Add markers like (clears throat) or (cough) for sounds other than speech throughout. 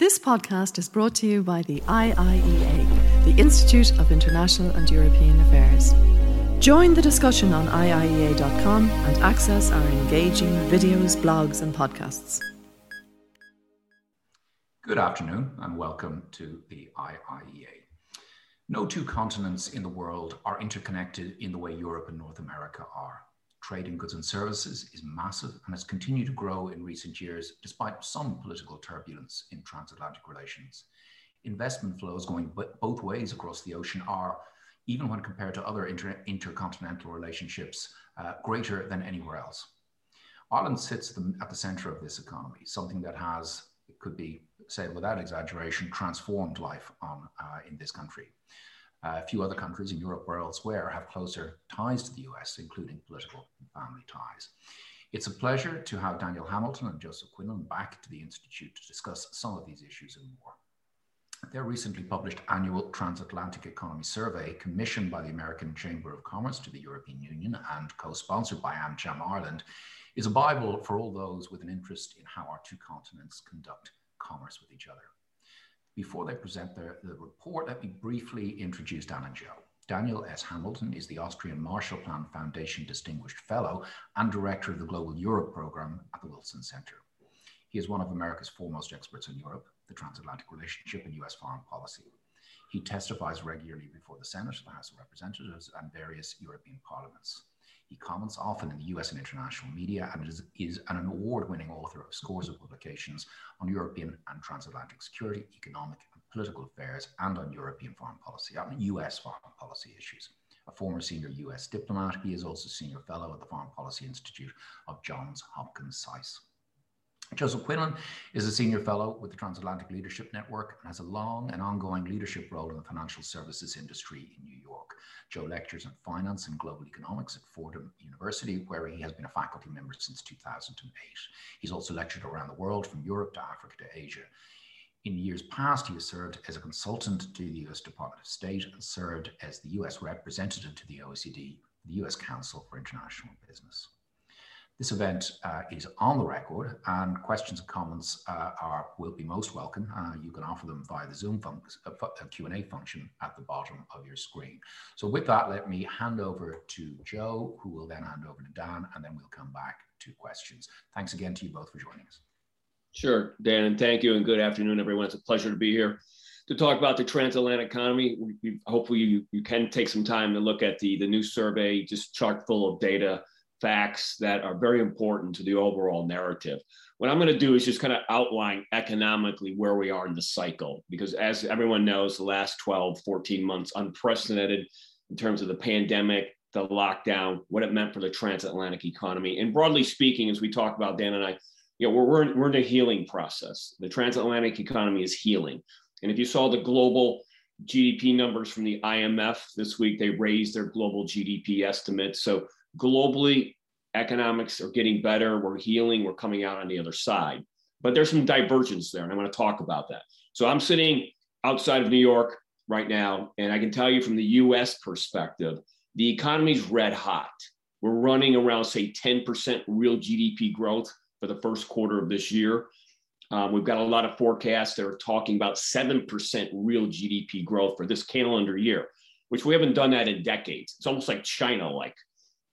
This podcast is brought to you by the IIEA, the Institute of International and European Affairs. Join the discussion on IIEA.com and access our engaging videos, blogs, and podcasts. Good afternoon and welcome to the IIEA. No two continents in the world are interconnected in the way Europe and North America are trade in goods and services is massive and has continued to grow in recent years despite some political turbulence in transatlantic relations. Investment flows going both ways across the ocean are, even when compared to other inter- intercontinental relationships, uh, greater than anywhere else. Ireland sits the, at the center of this economy, something that has, it could be said without exaggeration, transformed life on, uh, in this country. Uh, a few other countries in Europe or elsewhere have closer ties to the US, including political and family ties. It's a pleasure to have Daniel Hamilton and Joseph Quinlan back to the Institute to discuss some of these issues and more. Their recently published annual Transatlantic Economy Survey, commissioned by the American Chamber of Commerce to the European Union and co sponsored by AmCham Ireland, is a Bible for all those with an interest in how our two continents conduct commerce with each other. Before they present their, the report, let me briefly introduce Dan and Joe. Daniel S. Hamilton is the Austrian Marshall Plan Foundation Distinguished Fellow and Director of the Global Europe Program at the Wilson Center. He is one of America's foremost experts on Europe, the transatlantic relationship, and US foreign policy. He testifies regularly before the Senate, the House of Representatives, and various European parliaments. He comments often in the US and international media and is, is an award winning author of scores of publications on European and transatlantic security, economic, and political affairs, and on European foreign policy, and US foreign policy issues. A former senior US diplomat, he is also senior fellow at the Foreign Policy Institute of Johns Hopkins SAIS. Joseph Quinlan is a senior fellow with the Transatlantic Leadership Network and has a long and ongoing leadership role in the financial services industry in New York. Joe lectures on finance and global economics at Fordham University, where he has been a faculty member since 2008. He's also lectured around the world from Europe to Africa to Asia. In years past, he has served as a consultant to the US Department of State and served as the US representative to the OECD, the US Council for International Business. This event uh, is on the record, and questions and comments uh, are will be most welcome. Uh, you can offer them via the Zoom fun- uh, uh, Q&A function at the bottom of your screen. So with that, let me hand over to Joe, who will then hand over to Dan, and then we'll come back to questions. Thanks again to you both for joining us. Sure, Dan, and thank you, and good afternoon, everyone. It's a pleasure to be here to talk about the transatlantic economy. We, we, hopefully, you, you can take some time to look at the, the new survey, just chock full of data facts that are very important to the overall narrative. What I'm going to do is just kind of outline economically where we are in the cycle, because as everyone knows, the last 12, 14 months, unprecedented in terms of the pandemic, the lockdown, what it meant for the transatlantic economy. And broadly speaking, as we talk about, Dan and I, you know, we're, we're, in, we're in a healing process. The transatlantic economy is healing. And if you saw the global GDP numbers from the IMF this week, they raised their global GDP estimates. So globally, economics are getting better. We're healing. We're coming out on the other side. But there's some divergence there, and I'm going to talk about that. So I'm sitting outside of New York right now, and I can tell you from the US perspective, the economy's red hot. We're running around, say, 10% real GDP growth for the first quarter of this year. Um, we've got a lot of forecasts that are talking about 7% real GDP growth for this calendar year, which we haven't done that in decades. It's almost like China like.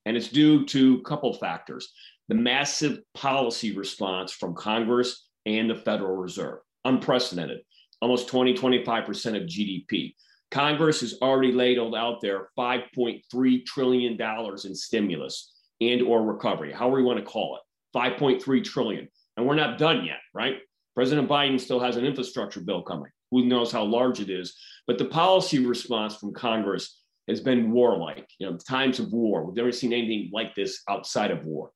And it's due to a couple factors the massive policy response from Congress and the Federal Reserve, unprecedented, almost 20, 25% of GDP. Congress has already ladled out there $5.3 trillion in stimulus and or recovery, however you want to call it, 5.3 trillion. And we're not done yet, right? President Biden still has an infrastructure bill coming. Who knows how large it is? But the policy response from Congress has been warlike. You know, times of war. We've never seen anything like this outside of war,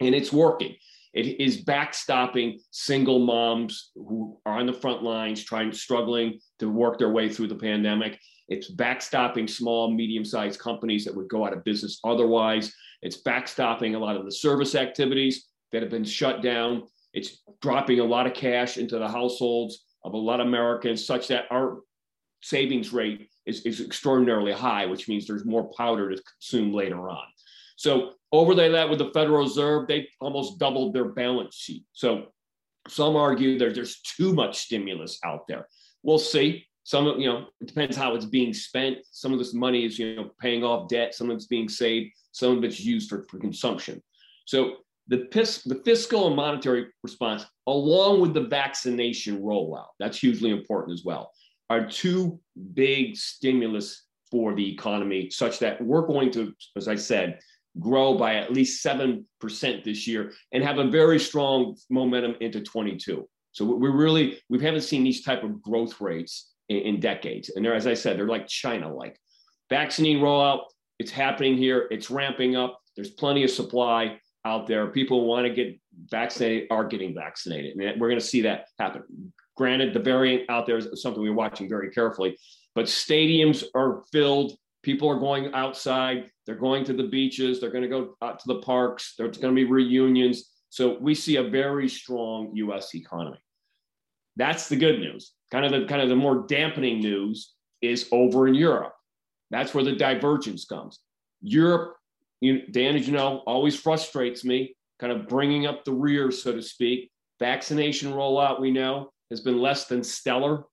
and it's working. It is backstopping single moms who are on the front lines, trying, struggling to work their way through the pandemic. It's backstopping small, medium-sized companies that would go out of business otherwise. It's backstopping a lot of the service activities that have been shut down. It's dropping a lot of cash into the households of a lot of Americans, such that our savings rate is, is extraordinarily high, which means there's more powder to consume later on. So overlay that with the Federal Reserve, they almost doubled their balance sheet. So Some argue that there's too much stimulus out there. We'll see. Some you know, it depends how it's being spent. Some of this money is you know paying off debt. Some of it's being saved. Some of it's used for, for consumption. So the, PIS, the fiscal and monetary response, along with the vaccination rollout, that's hugely important as well, are two big stimulus for the economy, such that we're going to, as I said, grow by at least 7% this year and have a very strong momentum into 22. So we really, we haven't seen these type of growth rates in, in decades. And they're, as I said, they're like China-like. Vaccine rollout, it's happening here. It's ramping up. There's plenty of supply out there. People want to get vaccinated are getting vaccinated. And we're going to see that happen. Granted, the variant out there is something we're watching very carefully, but stadiums are filled. People are going outside. They're going to the beaches. They're going to go out to the parks. There's going to be reunions. So we see a very strong U.S. economy. That's the good news. Kind of the kind of the more dampening news is over in Europe. That's where the divergence comes. Europe you, Dan, as you know, always frustrates me, kind of bringing up the rear, so to speak. Vaccination rollout, we know, has been less than stellar,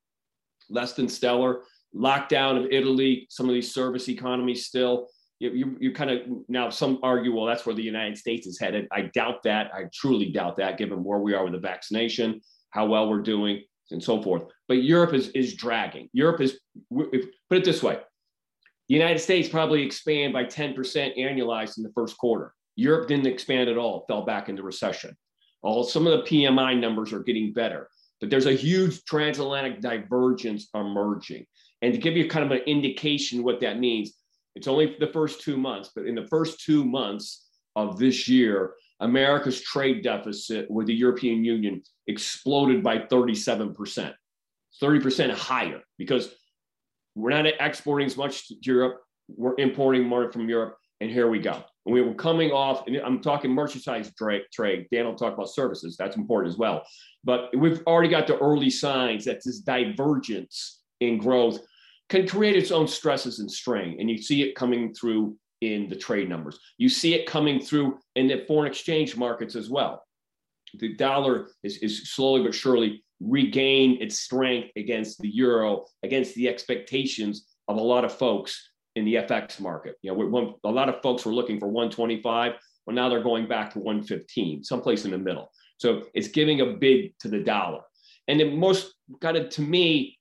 less than stellar. Lockdown of Italy, some of these service economies still. You, you, you kind of now some argue, well, that's where the United States is headed. I doubt that. I truly doubt that, given where we are with the vaccination, how well we're doing, and so forth. But Europe is is dragging. Europe is, if, put it this way, the United States probably expand by 10% annualized in the first quarter. Europe didn't expand at all, fell back into recession. All some of the PMI numbers are getting better, but there's a huge transatlantic divergence emerging. And to give you kind of an indication what that means, it's only the first two months, but in the first two months of this year, America's trade deficit with the European Union exploded by 37%, 30% higher because we're not exporting as much to Europe. We're importing more from Europe. And here we go. And we were coming off, and I'm talking merchandise trade. Dan will talk about services. That's important as well. But we've already got the early signs that this divergence in growth can create its own stresses and strain. And you see it coming through in the trade numbers. You see it coming through in the foreign exchange markets as well. The dollar is, is slowly but surely regain its strength against the euro, against the expectations of a lot of folks in the FX market. You know, when, a lot of folks were looking for 125. Well, now they're going back to 115, someplace in the middle. So it's giving a bid to the dollar. And the most kind of, to me,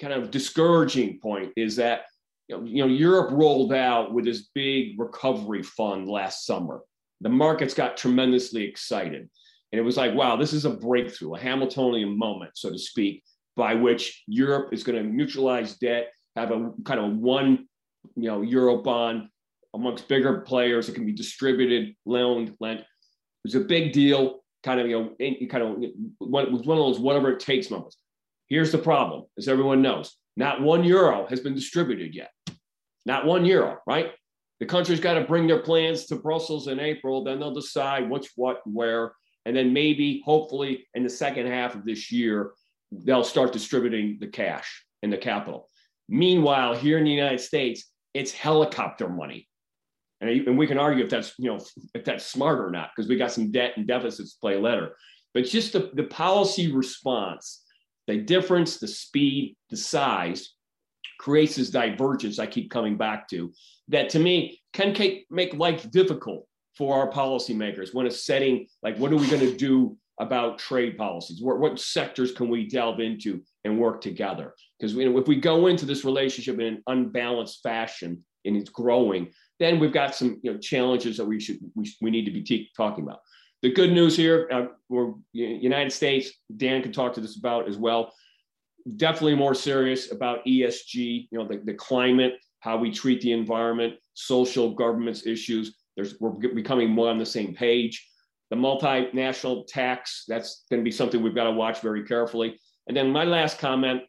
kind of discouraging point is that you know, you know Europe rolled out with this big recovery fund last summer. The markets got tremendously excited. And it was like, wow, this is a breakthrough, a Hamiltonian moment, so to speak, by which Europe is going to neutralize debt, have a kind of one, you know, euro bond amongst bigger players. It can be distributed, loaned, lent. It was a big deal, kind of, you know, kind of one, was one of those whatever it takes moments. Here's the problem, as everyone knows, not one euro has been distributed yet. Not one euro, right? The country's got to bring their plans to Brussels in April. Then they'll decide which, what, where. And then maybe, hopefully, in the second half of this year, they'll start distributing the cash and the capital. Meanwhile, here in the United States, it's helicopter money. And, we can argue if that's, you know, if that's smart or not, because we got some debt and deficits to play later. But just the, the policy response, the difference, the speed, the size creates this divergence I keep coming back to that to me can make life difficult for our policymakers when it's setting like what are we going to do about trade policies what, what sectors can we delve into and work together because you know, if we go into this relationship in an unbalanced fashion and it's growing then we've got some you know, challenges that we should we, we need to be talking about the good news here uh, we're united states dan can talk to this about as well definitely more serious about esg you know the, the climate how we treat the environment social governance issues there's, we're becoming more on the same page. The multinational tax, that's going to be something we've got to watch very carefully. And then my last comment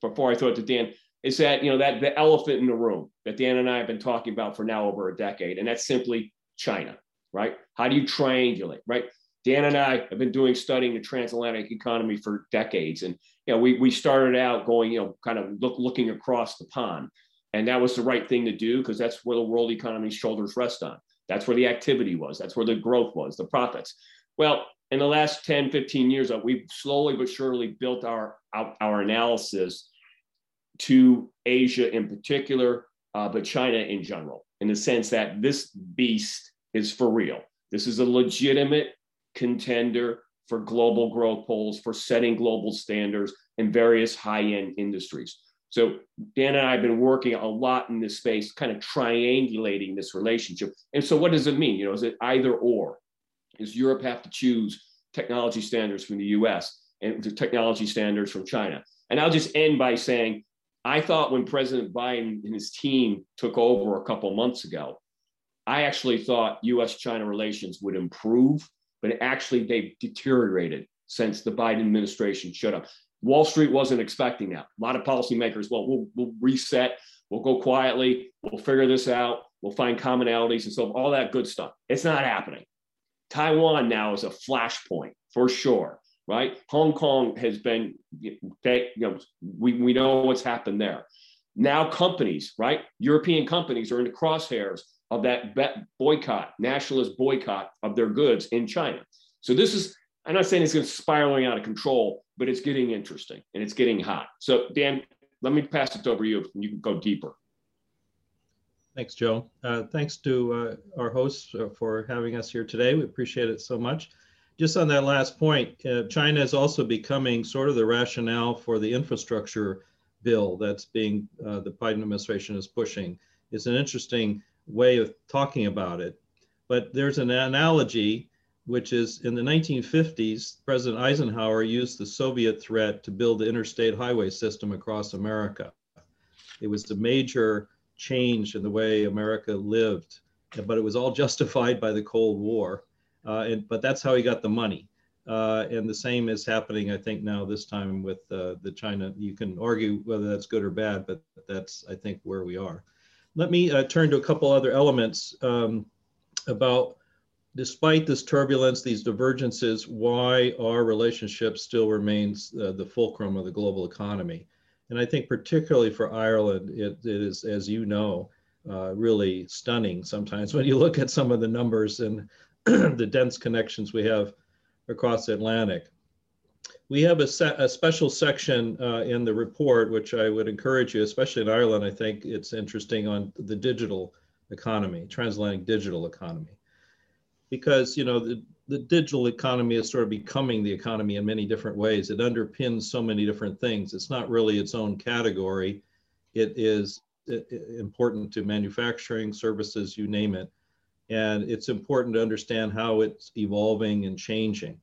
before I throw it to Dan is that, you know, that the elephant in the room that Dan and I have been talking about for now over a decade, and that's simply China, right? How do you triangulate, right? Dan and I have been doing studying the transatlantic economy for decades. And, you know, we, we started out going, you know, kind of look, looking across the pond. And that was the right thing to do because that's where the world economy's shoulders rest on. That's where the activity was. That's where the growth was, the profits. Well, in the last 10, 15 years, uh, we've slowly but surely built our, our, our analysis to Asia in particular, uh, but China in general, in the sense that this beast is for real. This is a legitimate contender for global growth poles, for setting global standards in various high end industries. So Dan and I have been working a lot in this space, kind of triangulating this relationship. And so what does it mean? You know, is it either or? Does Europe have to choose technology standards from the US and the technology standards from China? And I'll just end by saying, I thought when President Biden and his team took over a couple months ago, I actually thought US China relations would improve, but actually they've deteriorated since the Biden administration showed up. Wall Street wasn't expecting that. A lot of policymakers, well, we'll, we'll reset, we'll go quietly, we'll figure this out, we'll find commonalities and so all that good stuff. It's not happening. Taiwan now is a flashpoint for sure, right? Hong Kong has been, you know, we, we know what's happened there. Now companies, right? European companies are in the crosshairs of that boycott, nationalist boycott of their goods in China. So this is, I'm not saying it's going spiraling out of control, but it's getting interesting and it's getting hot. So Dan, let me pass it over to you and you can go deeper. Thanks, Joe. Uh, thanks to uh, our hosts for having us here today. We appreciate it so much. Just on that last point, uh, China is also becoming sort of the rationale for the infrastructure bill that's being, uh, the Biden administration is pushing. It's an interesting way of talking about it. But there's an analogy, which is in the 1950s, President Eisenhower used the Soviet threat to build the interstate highway system across America. It was a major change in the way America lived, but it was all (laughs) justified by the Cold War. Uh, and, but that's how he got the money. Uh, and the same is happening, I think, now this time with uh, the China. You can argue whether that's good or bad, but that's, I think, where we are. Let me uh, turn to a couple other elements um, about, despite this turbulence, these divergences, why our relationship still remains uh, the fulcrum of the global economy. And I think particularly for Ireland, it, it is, as you know, uh, really stunning sometimes (laughs) when you look at some of the numbers and (clears throat) the dense connections we have across the Atlantic. We have a, a special section uh, in the report, which I would encourage you, especially in Ireland, I think it's interesting on the digital economy, transatlantic digital economy. Because, you know, the, the digital economy is sort of becoming the economy in many different ways. It underpins so many different things. It's not really its own category. It is important to manufacturing, services, you name it. And it's important to understand how it's evolving and changing.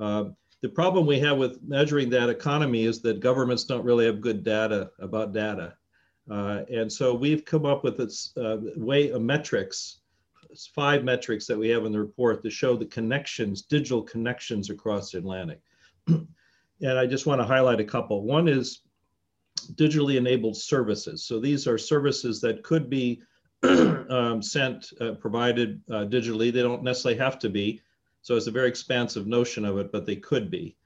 Uh, the problem we have with measuring that economy is that governments don't really have good data about data. Uh, and so we've come up with this uh, way of metrics, five metrics that we have in the report to show the connections, digital connections across the Atlantic. (clears throat) and I just want to highlight a couple. One is digitally enabled services. So these are services that could be (clears throat) um, sent, uh, provided uh, digitally. They don't necessarily have to be, so it's a very expansive notion of it, but they could be.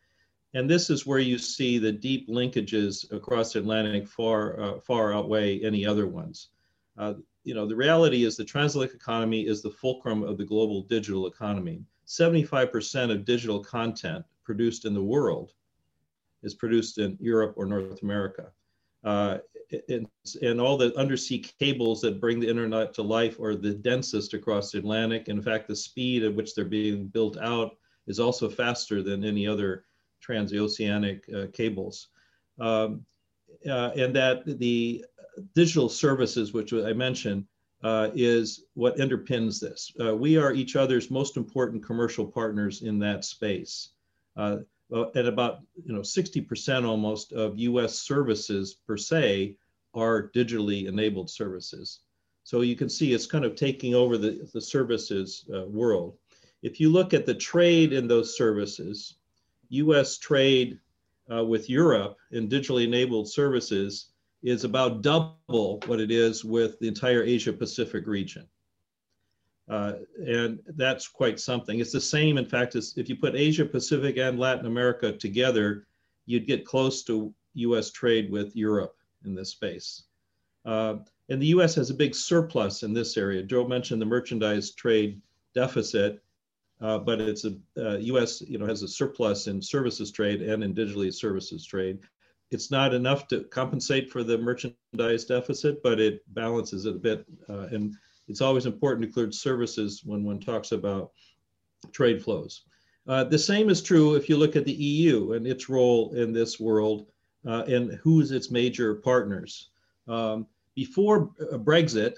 And this is where you see the deep linkages across the Atlantic far, uh, far outweigh any other ones. Uh, you know, the reality is the transatlantic economy is the fulcrum of the global digital economy. 75% of digital content produced in the world is produced in Europe or North America. Uh, and, and, all the undersea cables that bring the internet to life are the densest across the Atlantic. In fact, the speed at which they're being built out is also faster than any other transoceanic uh, cables. Um, uh, and that the digital services, which I mentioned, uh, is what underpins this. Uh, we are each other's most important commercial partners in that space. Uh, and about you know 60% almost of U.S. services per se are digitally enabled services. So you can see it's kind of taking over the, the services uh, world. If you look at the trade in those services, US trade uh, with Europe in digitally enabled services is about double what it is with the entire Asia Pacific region. Uh, and that's quite something. It's the same, in fact, as if you put Asia Pacific and Latin America together, you'd get close to US trade with Europe in this space. Uh, and the US has a big surplus in this area. Joe mentioned the merchandise trade deficit. uh, but it's a uh, U.S. you know has a surplus in services trade and in digitally services trade. It's not enough to compensate for the merchandise deficit, but it balances it a bit. Uh, and it's always important to include services when one talks about trade flows. Uh, the same is true if you look at the EU and its role in this world uh, and who's its major partners. Um, before Brexit,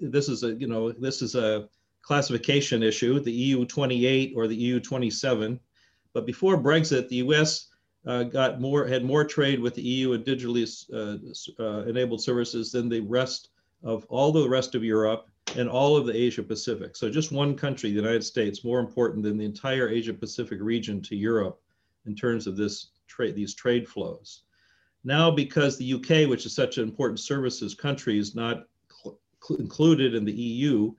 this is a you know this is a classification issue, the EU 28 or the EU 27. But before Brexit, the US uh, got more, had more trade with the EU and digitally uh, uh, enabled services than the rest of all the rest of Europe and all of the Asia Pacific. So just one country, the United States, more important than the entire Asia Pacific region to Europe in terms of this trade, these trade flows. Now, because the UK, which is such an important services country, is not included in the EU,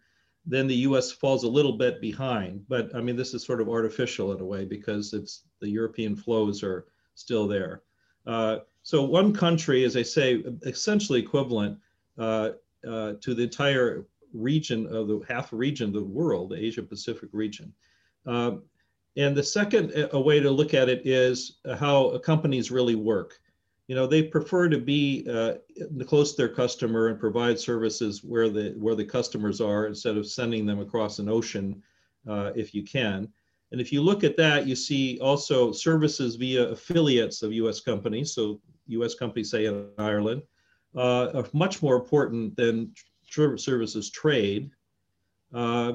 then the US falls a little bit behind. But I mean, this is sort of artificial in a way because it's the European flows are still there. Uh, so one country, as I say, essentially equivalent uh, uh, to the entire region of the half region of the world, the Asia Pacific region. Um, and the second uh, a way to look at it is how companies really work. You know they prefer to be uh, close to their customer and provide services where the where the customers are instead of sending them across an ocean uh, if you can. And if you look at that you see also services via affiliates of us companies. So us companies say in ireland uh, are much more important than services trade uh,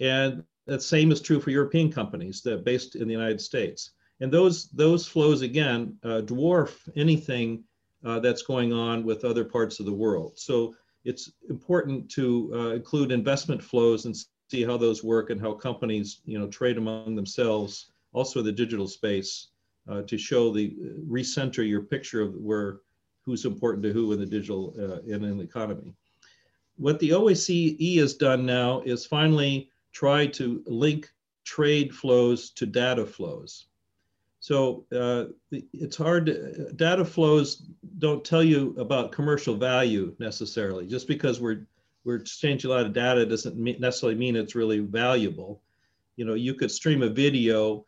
and the same is true for european companies that based in the united states and those those flows again uh, dwarf anything uh, that's going on with other parts of the world. So it's important to uh, include investment flows and see how those work and how companies you know trade among themselves. Also the digital space uh, to show the recenter your picture of where who's important to who in the digital uh, in an economy. What the OECD has done now is finally try to link trade flows to data flows. So uh, it's hard. To, data flows don't tell you about commercial value necessarily. Just because we're we're exchanging a lot of data doesn't necessarily mean it's really valuable. You know, you could stream a video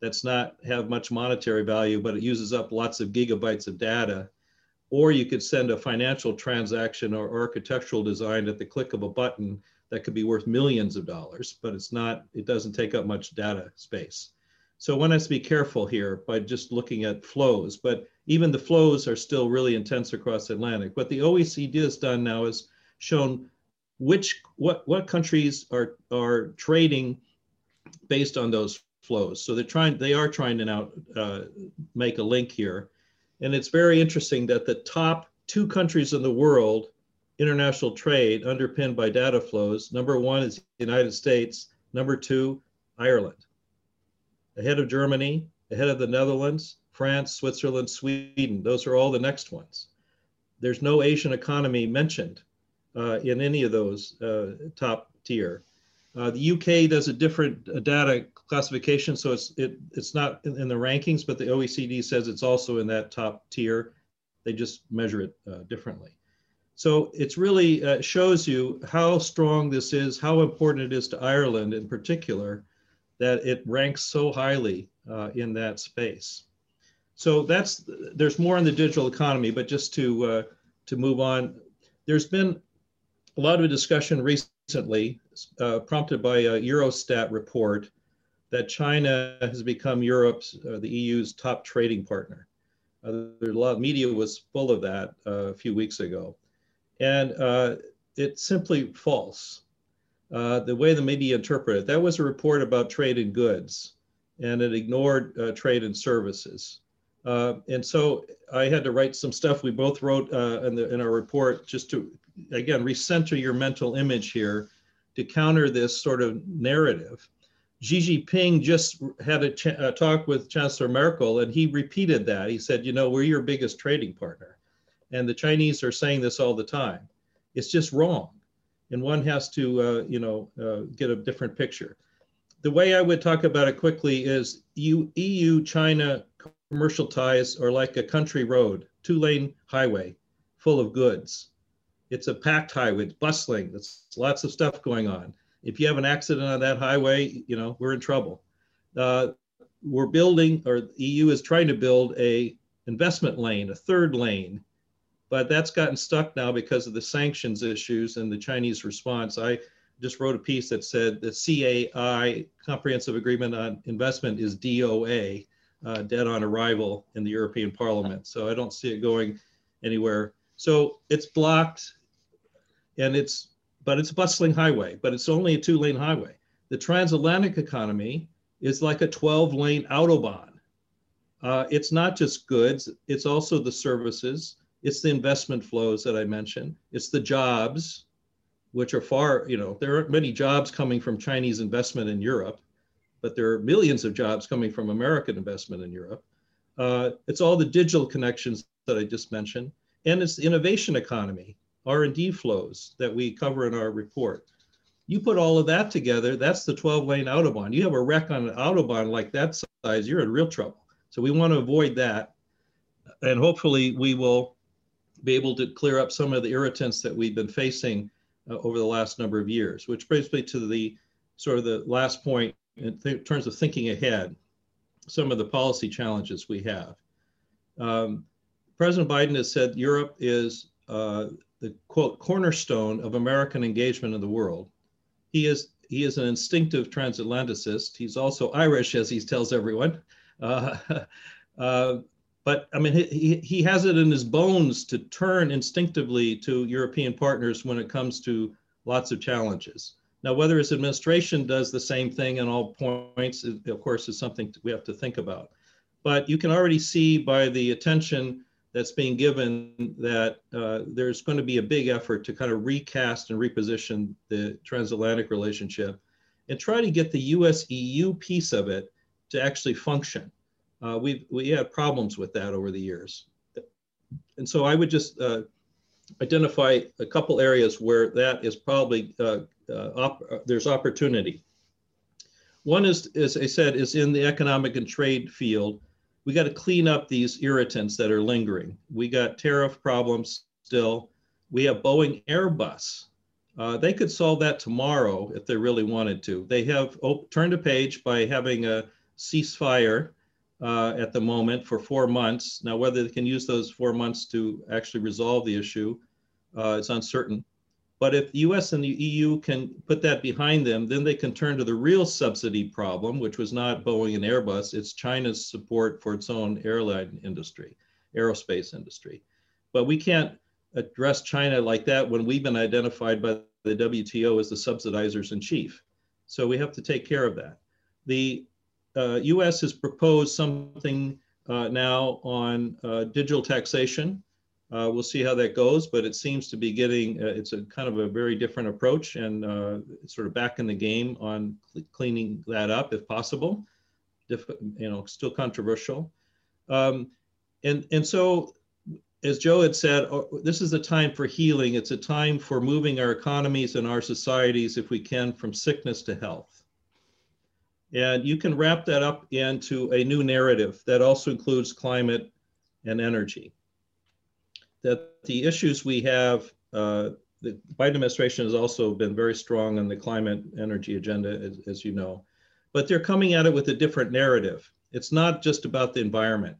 that's not have much monetary value, but it uses up lots of gigabytes of data. Or you could send a financial transaction or architectural design at the click of a button that could be worth millions of dollars, but it's not. It doesn't take up much data space. So one has to be careful here by just looking at flows, but even the flows are still really intense across the Atlantic. What the OECD has done now is shown which what what countries are are trading based on those flows. So they're trying they are trying to now uh, make a link here, and it's very interesting that the top two countries in the world international trade underpinned by data flows. Number one is the United States. Number two, Ireland ahead of Germany, ahead of the Netherlands, France, Switzerland, Sweden. Those are all the next ones. There's no Asian economy mentioned uh, in any of those uh, top tier. Uh, the UK does a different uh, data classification, so it's it, it's not in, in, the rankings, but the OECD says it's also in that top tier. They just measure it uh, differently. So it's really uh, shows you how strong this is, how important it is to Ireland in particular, that it ranks so highly in that space. So that's there's more in the digital economy, but just to to move on, there's been a lot of discussion recently, uh, prompted by a Eurostat report, that China has become Europe's uh, the EU's top trading partner. Uh, there's a lot of media was full of that uh, a few weeks ago, and it's simply false uh, the way the media interpreted it. That was a report about trade in goods, and it ignored uh, trade in services. Uh, and so I had to write some stuff. We both wrote uh, in, the, in our report just to, again, recenter your mental image here to counter this sort of narrative. Xi Jinping just had a, ch- a talk with Chancellor Merkel, and he repeated that. He said, You know, we're your biggest trading partner. And the Chinese are saying this all the time. It's just wrong and one has to, uh, you know, uh, get a different picture. The way I would talk about it quickly is EU China commercial ties are like a country road, two lane highway full of goods. It's a packed highway, it's bustling, there's lots of stuff going on. If you have an accident on that highway, you know, we're in trouble. Uh, we're building, or the EU is trying to build a investment lane, a third lane, but that's gotten stuck now because of the sanctions issues and the Chinese response. I just wrote a piece that said the CAI, Comprehensive Agreement on Investment, is DOA, uh, dead on arrival in the European Parliament. So I don't see it going anywhere. So it's blocked, and it's but it's a bustling highway, but it's only a two-lane highway. The transatlantic economy is like a 12-lane autobahn. Uh, it's not just goods; it's also the services. It's the investment flows that I mentioned. It's the jobs, which are far, you know, there aren't many jobs coming from Chinese investment in Europe but there are millions of jobs coming from American investment in Europe. Uh, it's all the digital connections that I just mentioned, and it's the innovation economy, R&D flows that we cover in our report. You put all of that together, that's the 12-lane autobahn. You have a wreck on an autobahn like that size, you're in real trouble. So we want to avoid that, and hopefully we will be able to clear up some of the irritants that we've been facing uh, over the last number of years, which brings me to the sort of the last point in th- terms of thinking ahead, some of the policy challenges we have. Um, President Biden has said Europe is uh, the quote cornerstone of American engagement in the world. He is he is an instinctive transatlanticist. He's also Irish, as he tells everyone. Uh, (laughs) uh, but I mean, he, he has it in his bones to turn instinctively to European partners when it comes to lots of challenges. Now, whether his administration does the same thing in all points, of course, is something we have to think about. But you can already see by the attention that's being given that uh, there's going to be a big effort to kind of recast and reposition the transatlantic relationship and try to get the US EU piece of it to actually function. Uh, we've we had problems with that over the years. And so I would just uh, identify a couple areas where that is probably uh, uh, op uh, there's opportunity. One is, as I said, is in the economic and trade field. We got to clean up these irritants that are lingering. We got tariff problems still. We have Boeing Airbus. Uh, they could solve that tomorrow if they really wanted to. They have turned a page by having a ceasefire uh, at the moment for four months. Now, whether they can use those four months to actually resolve the issue, uh, it's uncertain. But if the US and the EU can put that behind them, then they can turn to the real subsidy problem, which was not Boeing and Airbus, it's China's support for its own airline industry, aerospace industry. But we can't address China like that when we've been identified by the WTO as the subsidizers in chief. So we have to take care of that. The uh, US has proposed something uh, now on uh, digital taxation. Uh, we'll see how that goes, but it seems to be getting, uh, it's a kind of a very different approach and uh, sort of back in the game on cl cleaning that up if possible. Dif you know, still controversial. Um, and, and so, as Joe had said, oh, this is a time for healing. It's a time for moving our economies and our societies, if we can, from sickness to health. And you can wrap that up into a new narrative that also includes climate and energy that the issues we have, uh, the Biden administration has also been very strong on the climate energy agenda, as, as you know, but they're coming at it with a different narrative. It's not just about the environment.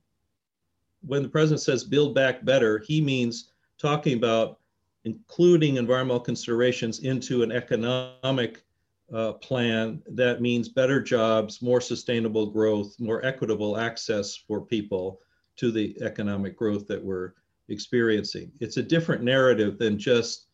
When the president says build back better, he means talking about including environmental considerations into an economic uh, plan that means better jobs, more sustainable growth, more equitable access for people to the economic growth that we're experiencing. It's a different narrative than just,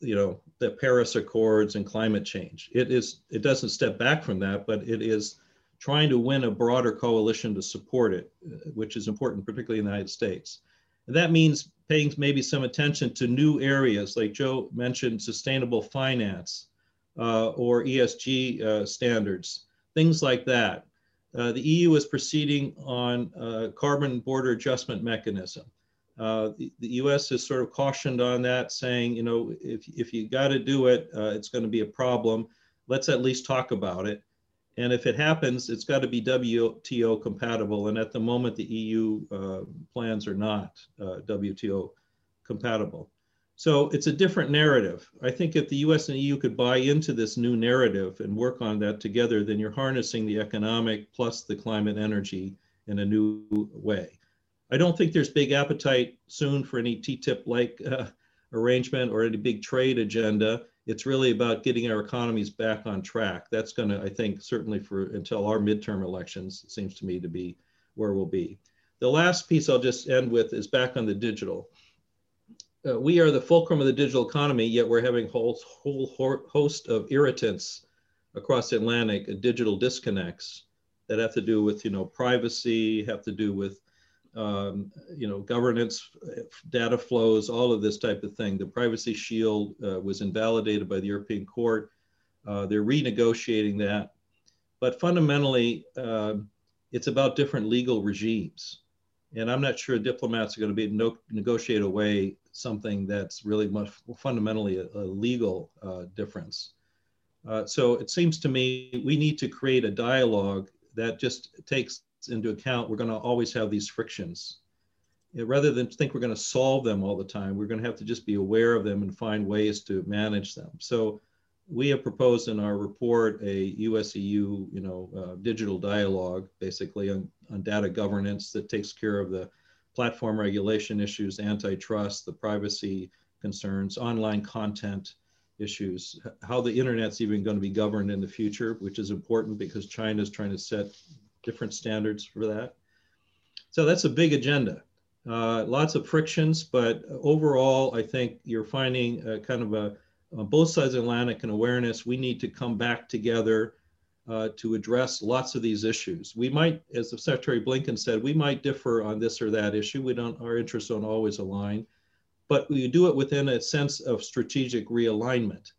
you know, the Paris Accords and climate change. It is. It doesn't step back from that, but it is trying to win a broader coalition to support it, which is important, particularly in the United States. And that means paying maybe some attention to new areas, like Joe mentioned, sustainable finance uh, or ESG uh, standards, things like that. Uh, the EU is proceeding on a carbon border adjustment mechanism. Uh, the, the, U.S. has sort of cautioned on that, saying, you know, if, if you got to do it, uh, it's going to be a problem. Let's at least talk about it. And if it happens, it's got to be WTO compatible. And at the moment, the EU uh, plans are not uh, WTO compatible. So it's a different narrative. I think if the US and EU could buy into this new narrative and work on that together, then you're harnessing the economic plus the climate energy in a new way. I don't think there's big appetite soon for any TTIP like uh, arrangement or any big trade agenda. It's really about getting our economies back on track. That's going to, I think, certainly for until our midterm elections, seems to me to be where we'll be. The last piece I'll just end with is back on the digital uh, we are the fulcrum of the digital economy, yet we're having a whole, whole host of irritants across the Atlantic, uh, digital disconnects that have to do with, you know, privacy, have to do with, um, you know, governance, data flows, all of this type of thing. The Privacy Shield uh, was invalidated by the European Court. Uh, they're renegotiating that. But fundamentally, um, it's about different legal regimes. And I'm not sure diplomats are going to be able no, negotiate away something that's really much fundamentally a, a legal uh, difference. Uh, so it seems to me we need to create a dialogue that just takes into account we're going to always have these frictions. rather than think we're going to solve them all the time, we're going to have to just be aware of them and find ways to manage them. So we have proposed in our report a US-EU, you know, uh, digital dialogue, basically on, on data governance that takes care of the platform regulation issues, antitrust, the privacy concerns, online content issues, how the internet's even going to be governed in the future, which is important because China is trying to set different standards for that. So that's a big agenda. Uh, lots of frictions, but overall, I think you're finding a kind of a on both sides of Atlantic and awareness, we need to come back together uh, to address lots of these issues. We might, as Secretary Blinken said, we might differ on this or that issue. We don't, our interests don't always align, but we do it within a sense of strategic realignment.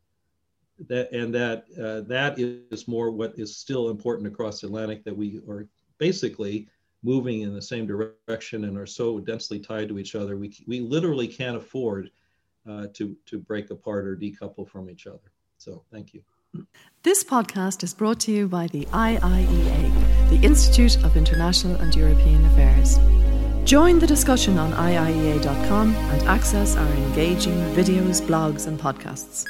That and that uh, that is more what is still important across the Atlantic. That we are basically moving in the same direction and are so densely tied to each other. We we literally can't afford uh, to to break apart or decouple from each other. So thank you. This podcast is brought to you by the IIEA, the Institute of International and European Affairs. Join the discussion on IIEA.com and access our engaging videos, blogs, and podcasts.